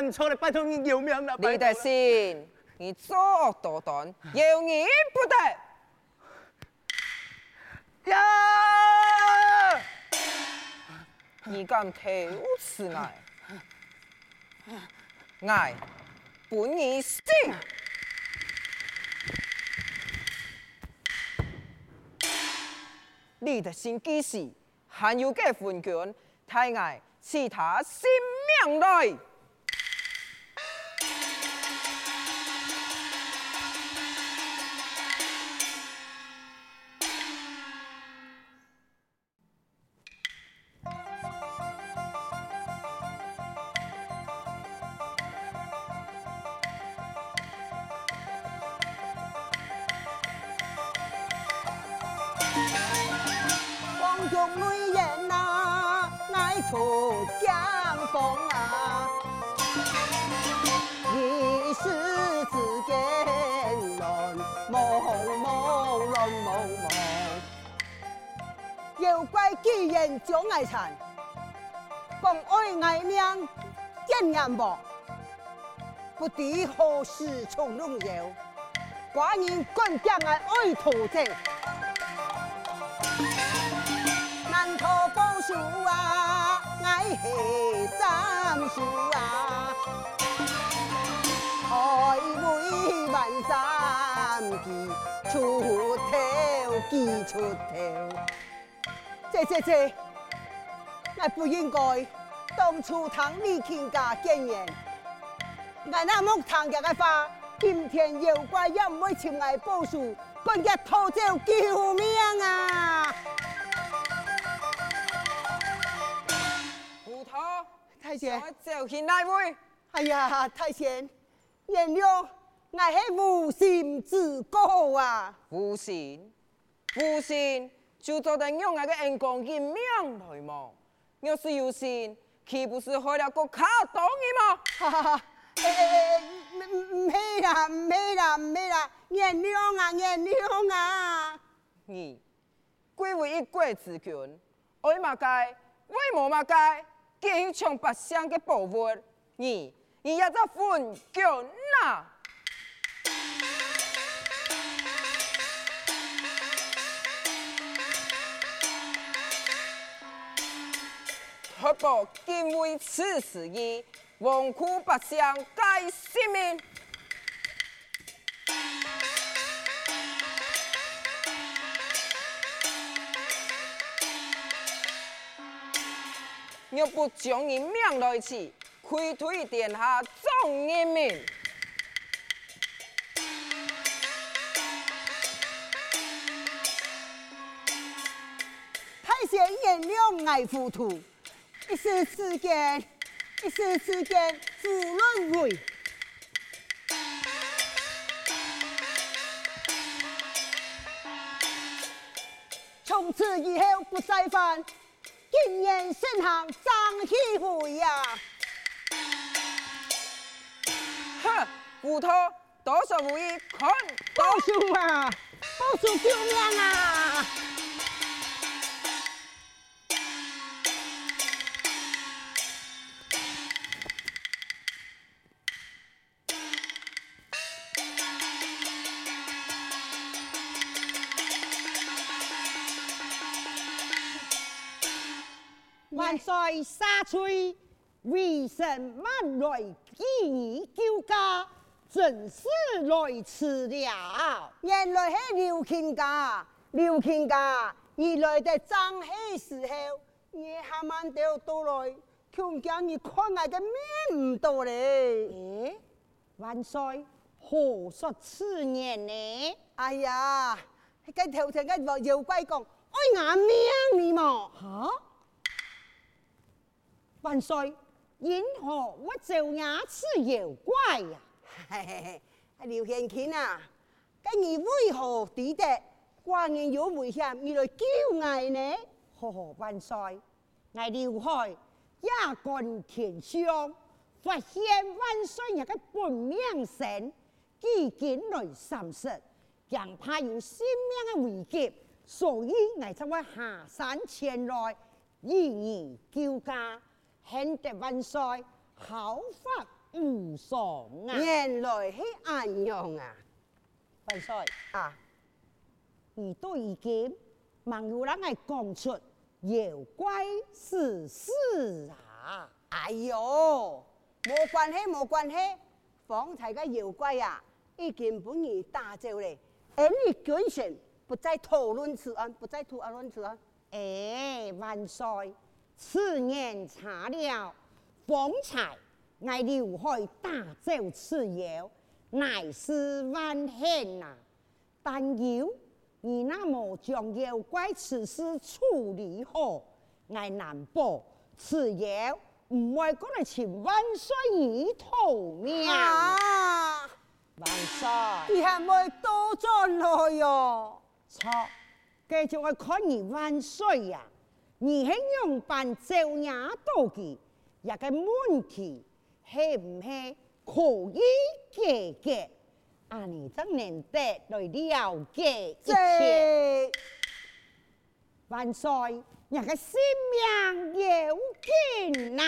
你饶命啦！李德信，你作恶多端，有你不得。呀！你敢偷吃爱？爱本你死！李德信几时还有个分权？太爱其他性命来。怪既然将爱缠，共爱爱命见人无，不知何时从容有，寡人更将爱爱土者，难逃报数啊！爱恨三数啊，爱为万三记，出头记出头。这这这，我不应该当初同李卿家结缘。我那木堂家的话，今天妖怪也唔会前来报数，更加偷走救命啊！太监，我走去哪位？哎呀，太监，原谅我系无心之过啊！无心，无心，就做得用那个恩公一命来么？要是有心，岂不是害了个卡当的吗？哈哈哈！哎哎哎，唔唔系啦，唔系啦，唔系啦，原谅啊，原谅啊！你贵为一国之君，爱马该，为么马该？坚强不祥的宝物，你你也在分卷呐？何不敬畏此事意，亡苦不祥改性命？若不将你命来弃，溃退天下众人民。太监原谅爱糊涂，一时之间，一时之间，zulun 沦为。从此以后不再犯。今年盛行张喜回呀！哼，糊涂，多少无益，看报数啊，报数救命啊！万岁杀罪，为神万来给你救驾，正是来迟了。原来是刘庆家，刘庆家，你来的正是时候，你还蛮得到来，恐惊你看我的面唔到嘞。诶，万岁，何说此言呢？哎呀，跟头前跟妖怪讲，爱俺命你嘛？哈？万岁，因何我就牙齿有怪呀？嘿嘿嘿，刘贤卿啊，跟你为何抵得寡人有危险，你来救我呢？呵呵，万岁，我刘海也观天象，发现万岁那个本命神，几经来审视，恐怕有性命的危机，所以我才会下山前来，以你救驾驾。hendt 万岁，毫发无伤啊！原来是安样啊！万岁啊！你都已经望有人来讲出妖怪事实啊！哎呦，冇关系冇关系，方才个妖怪啊，已经把你打走了。而你君臣不再讨论此案，不再讨论此案。哎，万岁，此言查了。方才我刘海打走此妖，乃是万幸呐。但要你那么将妖怪此事处理好，我难保此妖唔会过来请万岁你头命。啊！万岁，你还没多做来哟？错，继续我看你万岁呀！你系用办奏牙道具，一个问题系唔系可以解决？啊，你真难得来了解一切。万岁，一个性命要紧呐！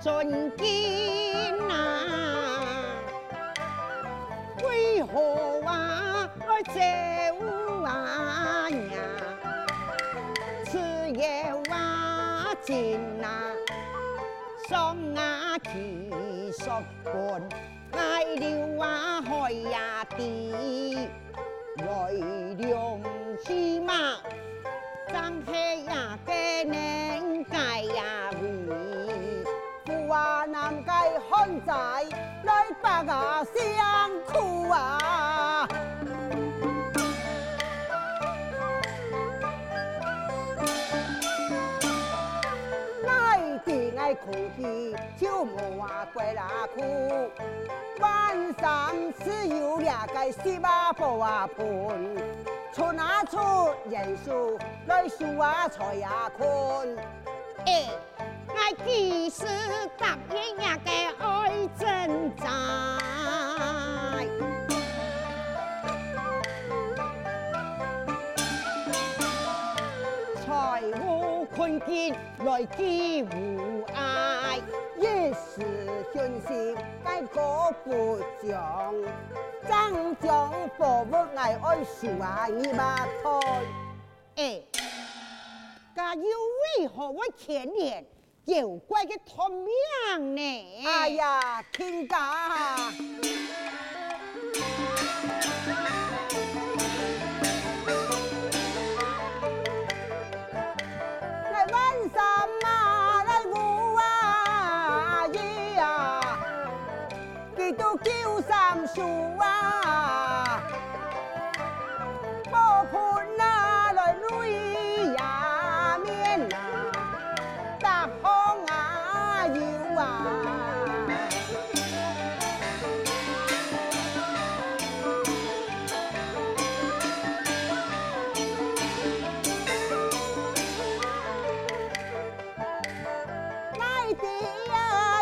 尊敬啊，为何啊来走啊呀？此夜话尽啊，上啊去说官，爱留啊海呀地，来龙去脉，汉仔来把我相苦啊！来地爱哭泣，就莫话归那苦。晚上只有两个十八步啊盘，出哪出人数来数啊财呀坤。哎。我几时答应那个爱真在？财务困境来寄无爱，一时兴起该过不将，将将保不爱爱数啊一把 thôi。哎，家有我牵连？妖怪的托命呢？哎呀，亲家。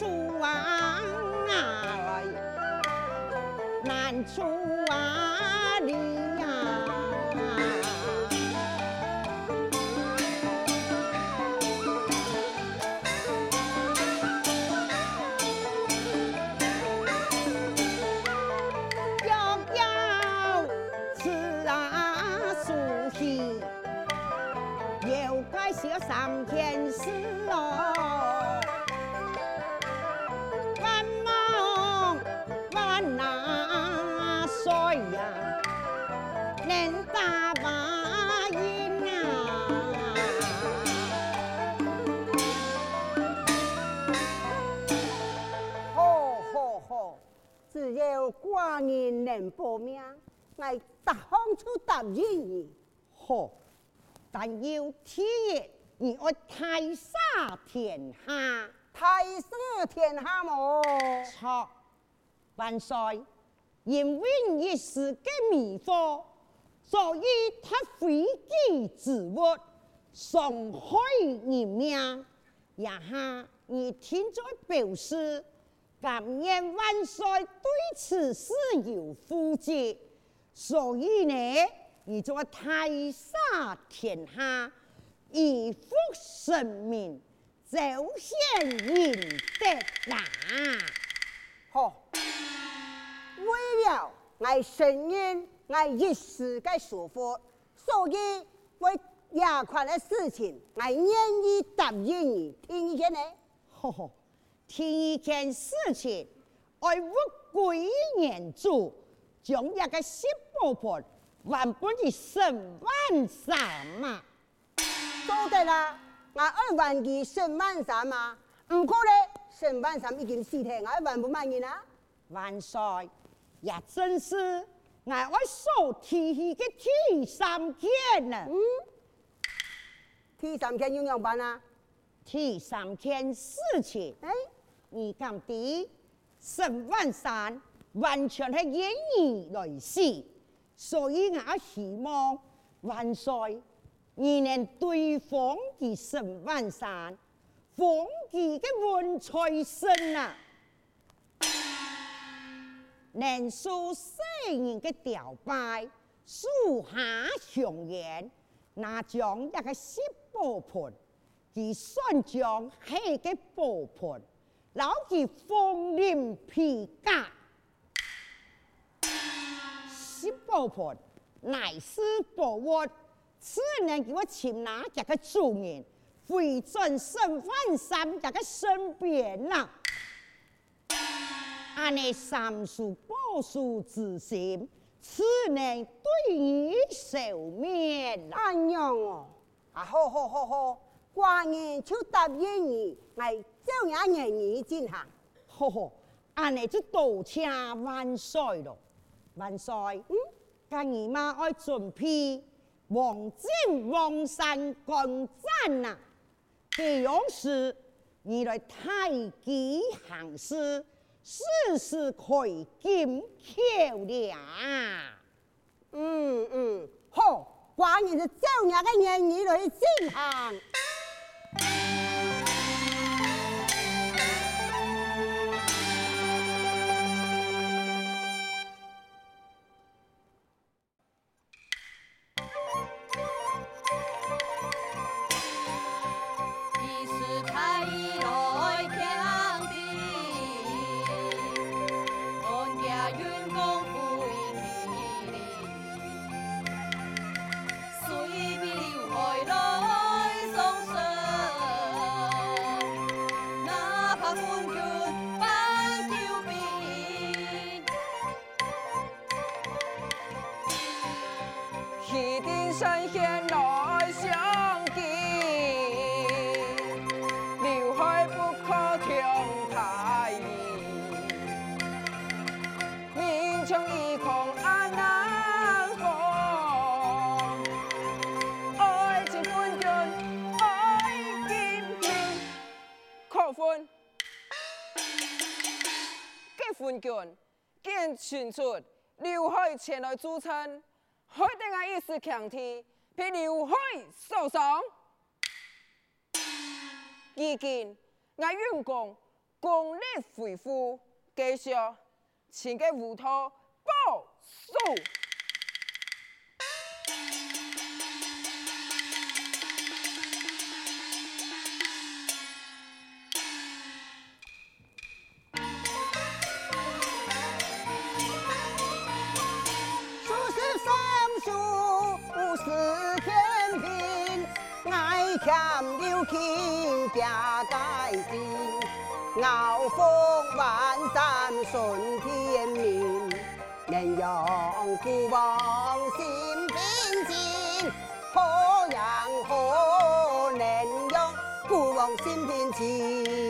爱出啊，来难出啊。我答应出答应你。好，但要天爷，你爱大杀天下，太沙天下么？错，万岁，因为一时嘅迷惑，所以他非己之物，伤害人命。也下你听在表示，感念万岁对此事有负责，所以呢，你就大杀天下，以复神明，彰显仁德啦。好，为了爱承认爱一时嘅疏忽，所以为衙款的事情，我愿意答应你。听一天呢？呵呵，听一件事情，爱物归原主，将一个十宝盘还不是十万三嘛？说对啦，我二万二十万三嘛，唔过咧，十万三已经死掉，我还不满意啦。万岁，也真是我爱受提起的第三件呢。嗯。第三件用样办啊？第三件事情，哎，你讲的十万三完全系演义来事，所以我希望万岁，你能对封记十万三，封记嘅文财神啊，能受世人嘅吊拜，树下祥言，那将一个十。宝盘，其算将系个宝盘，老其风林皮甲，十宝盘乃是宝物，只能叫我擒拿一个主人，回转身翻三一个身边啦。安尼三叔报叔之心，此人对你消灭。安样哦？啊，好好好好，寡人就答应你，来照样让你进行。呵呵，安尼就多谢万岁咯，万岁。嗯，今日嘛爱准备王金王山观战呐，这样是你来太极行事，事事开金口了。嗯嗯，好。寡人是照样的言语来进行。见传出刘海前来助阵，海定啊一时强提，被刘海受伤。如今我员工功力恢复，继续请给乌托报数。能让孤王心平静。何样何能用孤王心平静？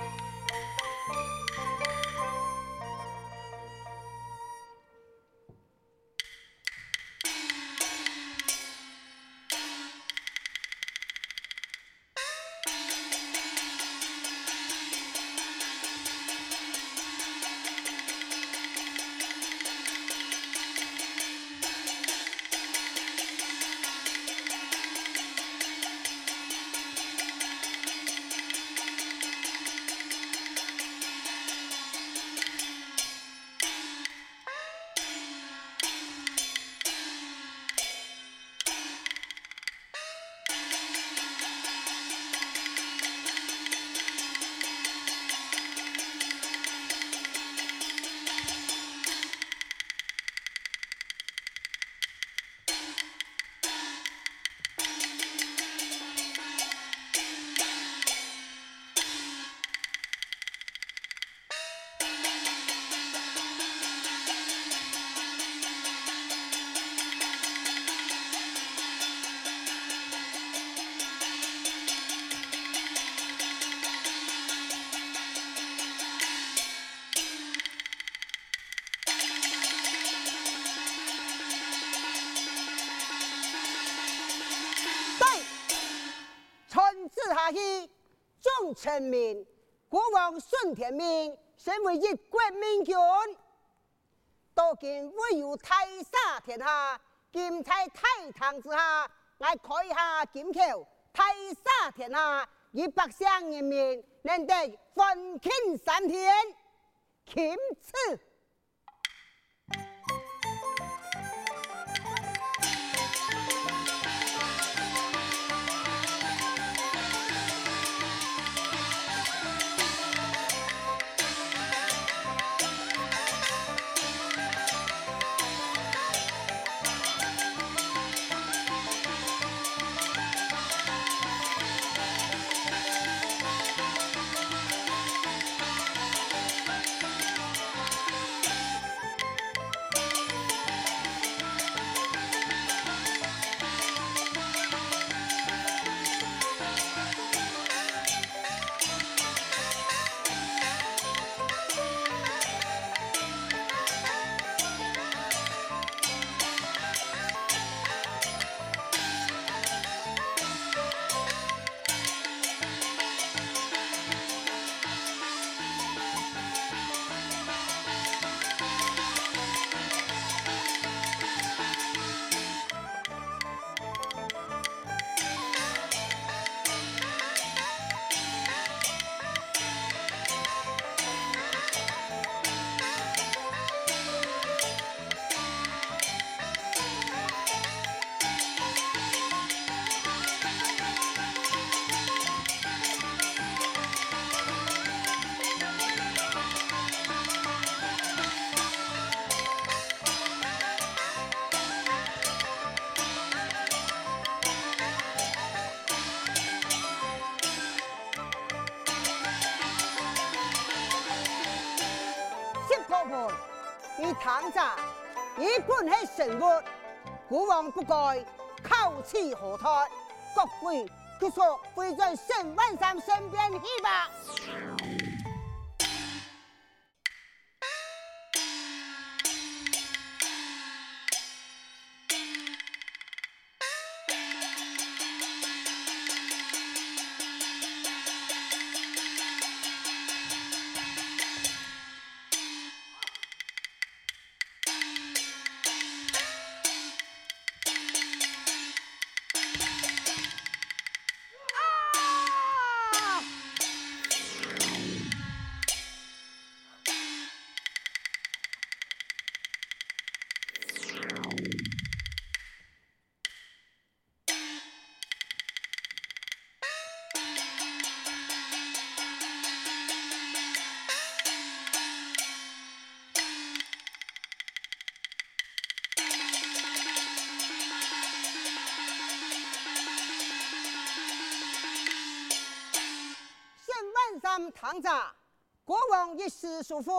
臣民，国王顺天命，身为一国明君，当今唯有泰山天下，今在太堂之下，来开下金桥，泰山天下，以百姓人民能得欢庆三天，钦此。堂札一本系神物，古王不改口气何脱，各位就说会在沈万三身边去吧。堂札，国王一时疏忽，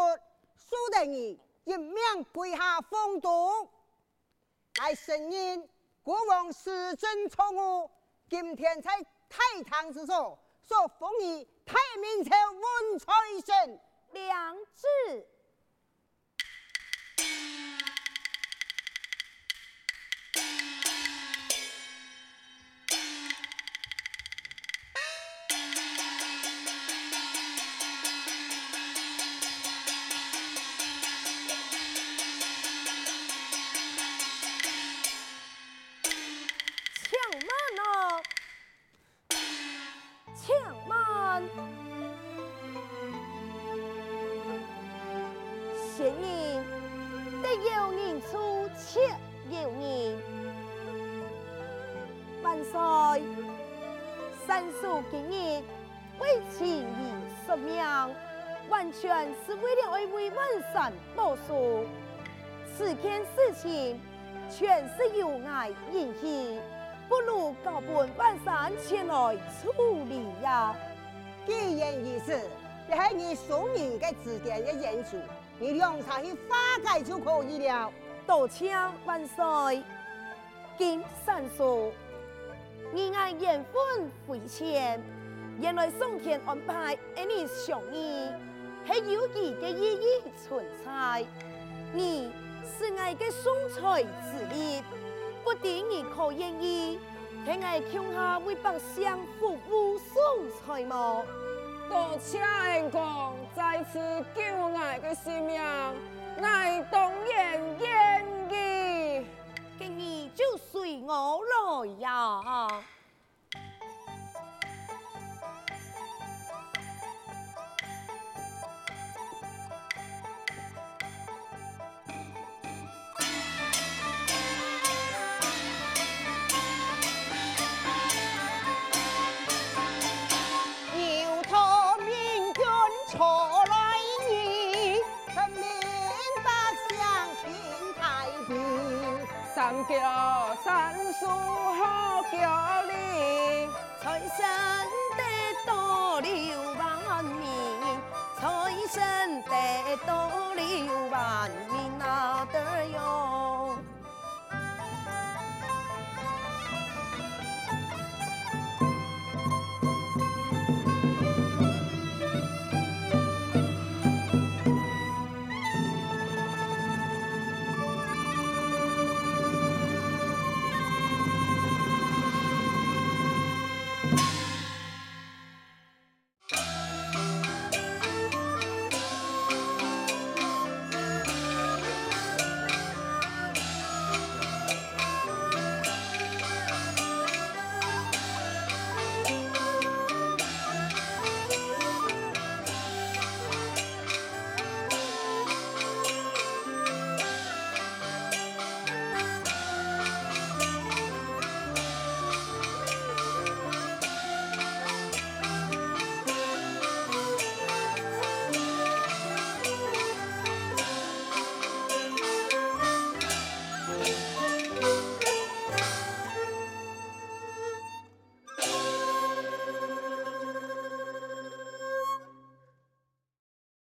苏得你一命跪下风度。来声音国王失真错误，今天在太堂之上说封你太明朝文才神，良知。仙人，得有人出，且有人。万岁，三叔今日为情义说命，完全是为了爱为万善报仇。此件事情全是由爱引起，不如告本万善前来处理呀。既然如此，也是你送人的指点的严重。你让他去化解就可以了。多谢万岁，经上书，你爱缘分回迁，原来上天安排爱你相遇。是有意的意义存在，你是我嘅送财之力，不定你可愿意替我乡下为百姓服务送财么？多谢恩公再次救我的性命，我当然愿意，今日就随我来呀。叫三叔好叫你财神得到了万年财神得到了万